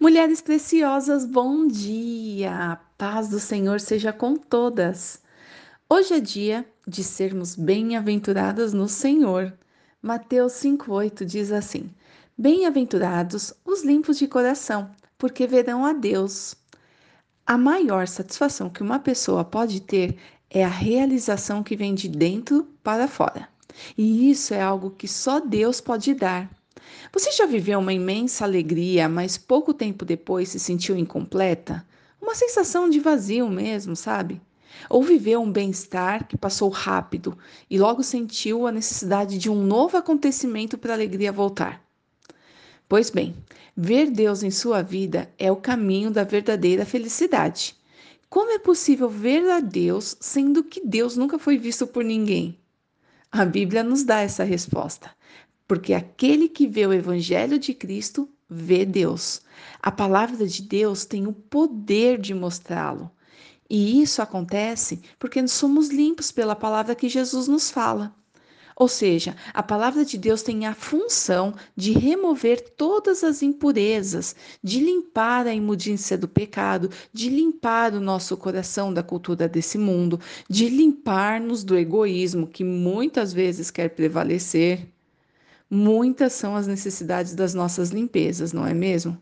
Mulheres preciosas, bom dia! Paz do Senhor seja com todas. Hoje é dia de sermos bem-aventuradas no Senhor. Mateus 5,8 diz assim: Bem-aventurados os limpos de coração, porque verão a Deus. A maior satisfação que uma pessoa pode ter é a realização que vem de dentro para fora. E isso é algo que só Deus pode dar. Você já viveu uma imensa alegria, mas pouco tempo depois se sentiu incompleta? Uma sensação de vazio mesmo, sabe? Ou viveu um bem-estar que passou rápido e logo sentiu a necessidade de um novo acontecimento para a alegria voltar? Pois bem, ver Deus em sua vida é o caminho da verdadeira felicidade. Como é possível ver a Deus sendo que Deus nunca foi visto por ninguém? A Bíblia nos dá essa resposta porque aquele que vê o Evangelho de Cristo vê Deus. A palavra de Deus tem o poder de mostrá-lo. E isso acontece porque somos limpos pela palavra que Jesus nos fala. Ou seja, a palavra de Deus tem a função de remover todas as impurezas, de limpar a imundícia do pecado, de limpar o nosso coração da cultura desse mundo, de limpar-nos do egoísmo que muitas vezes quer prevalecer. Muitas são as necessidades das nossas limpezas, não é mesmo?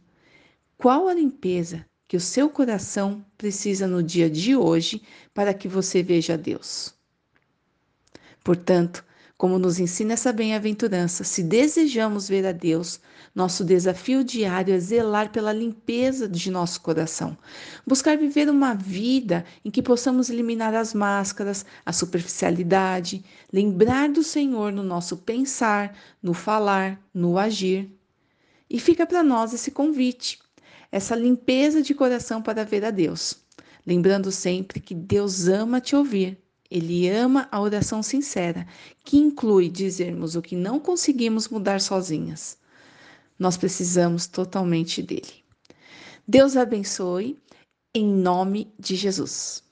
Qual a limpeza que o seu coração precisa no dia de hoje para que você veja Deus? Portanto, como nos ensina essa bem-aventurança, se desejamos ver a Deus, nosso desafio diário é zelar pela limpeza de nosso coração, buscar viver uma vida em que possamos eliminar as máscaras, a superficialidade, lembrar do Senhor no nosso pensar, no falar, no agir. E fica para nós esse convite, essa limpeza de coração para ver a Deus, lembrando sempre que Deus ama te ouvir ele ama a oração sincera, que inclui dizermos o que não conseguimos mudar sozinhas. Nós precisamos totalmente dele. Deus abençoe, em nome de Jesus.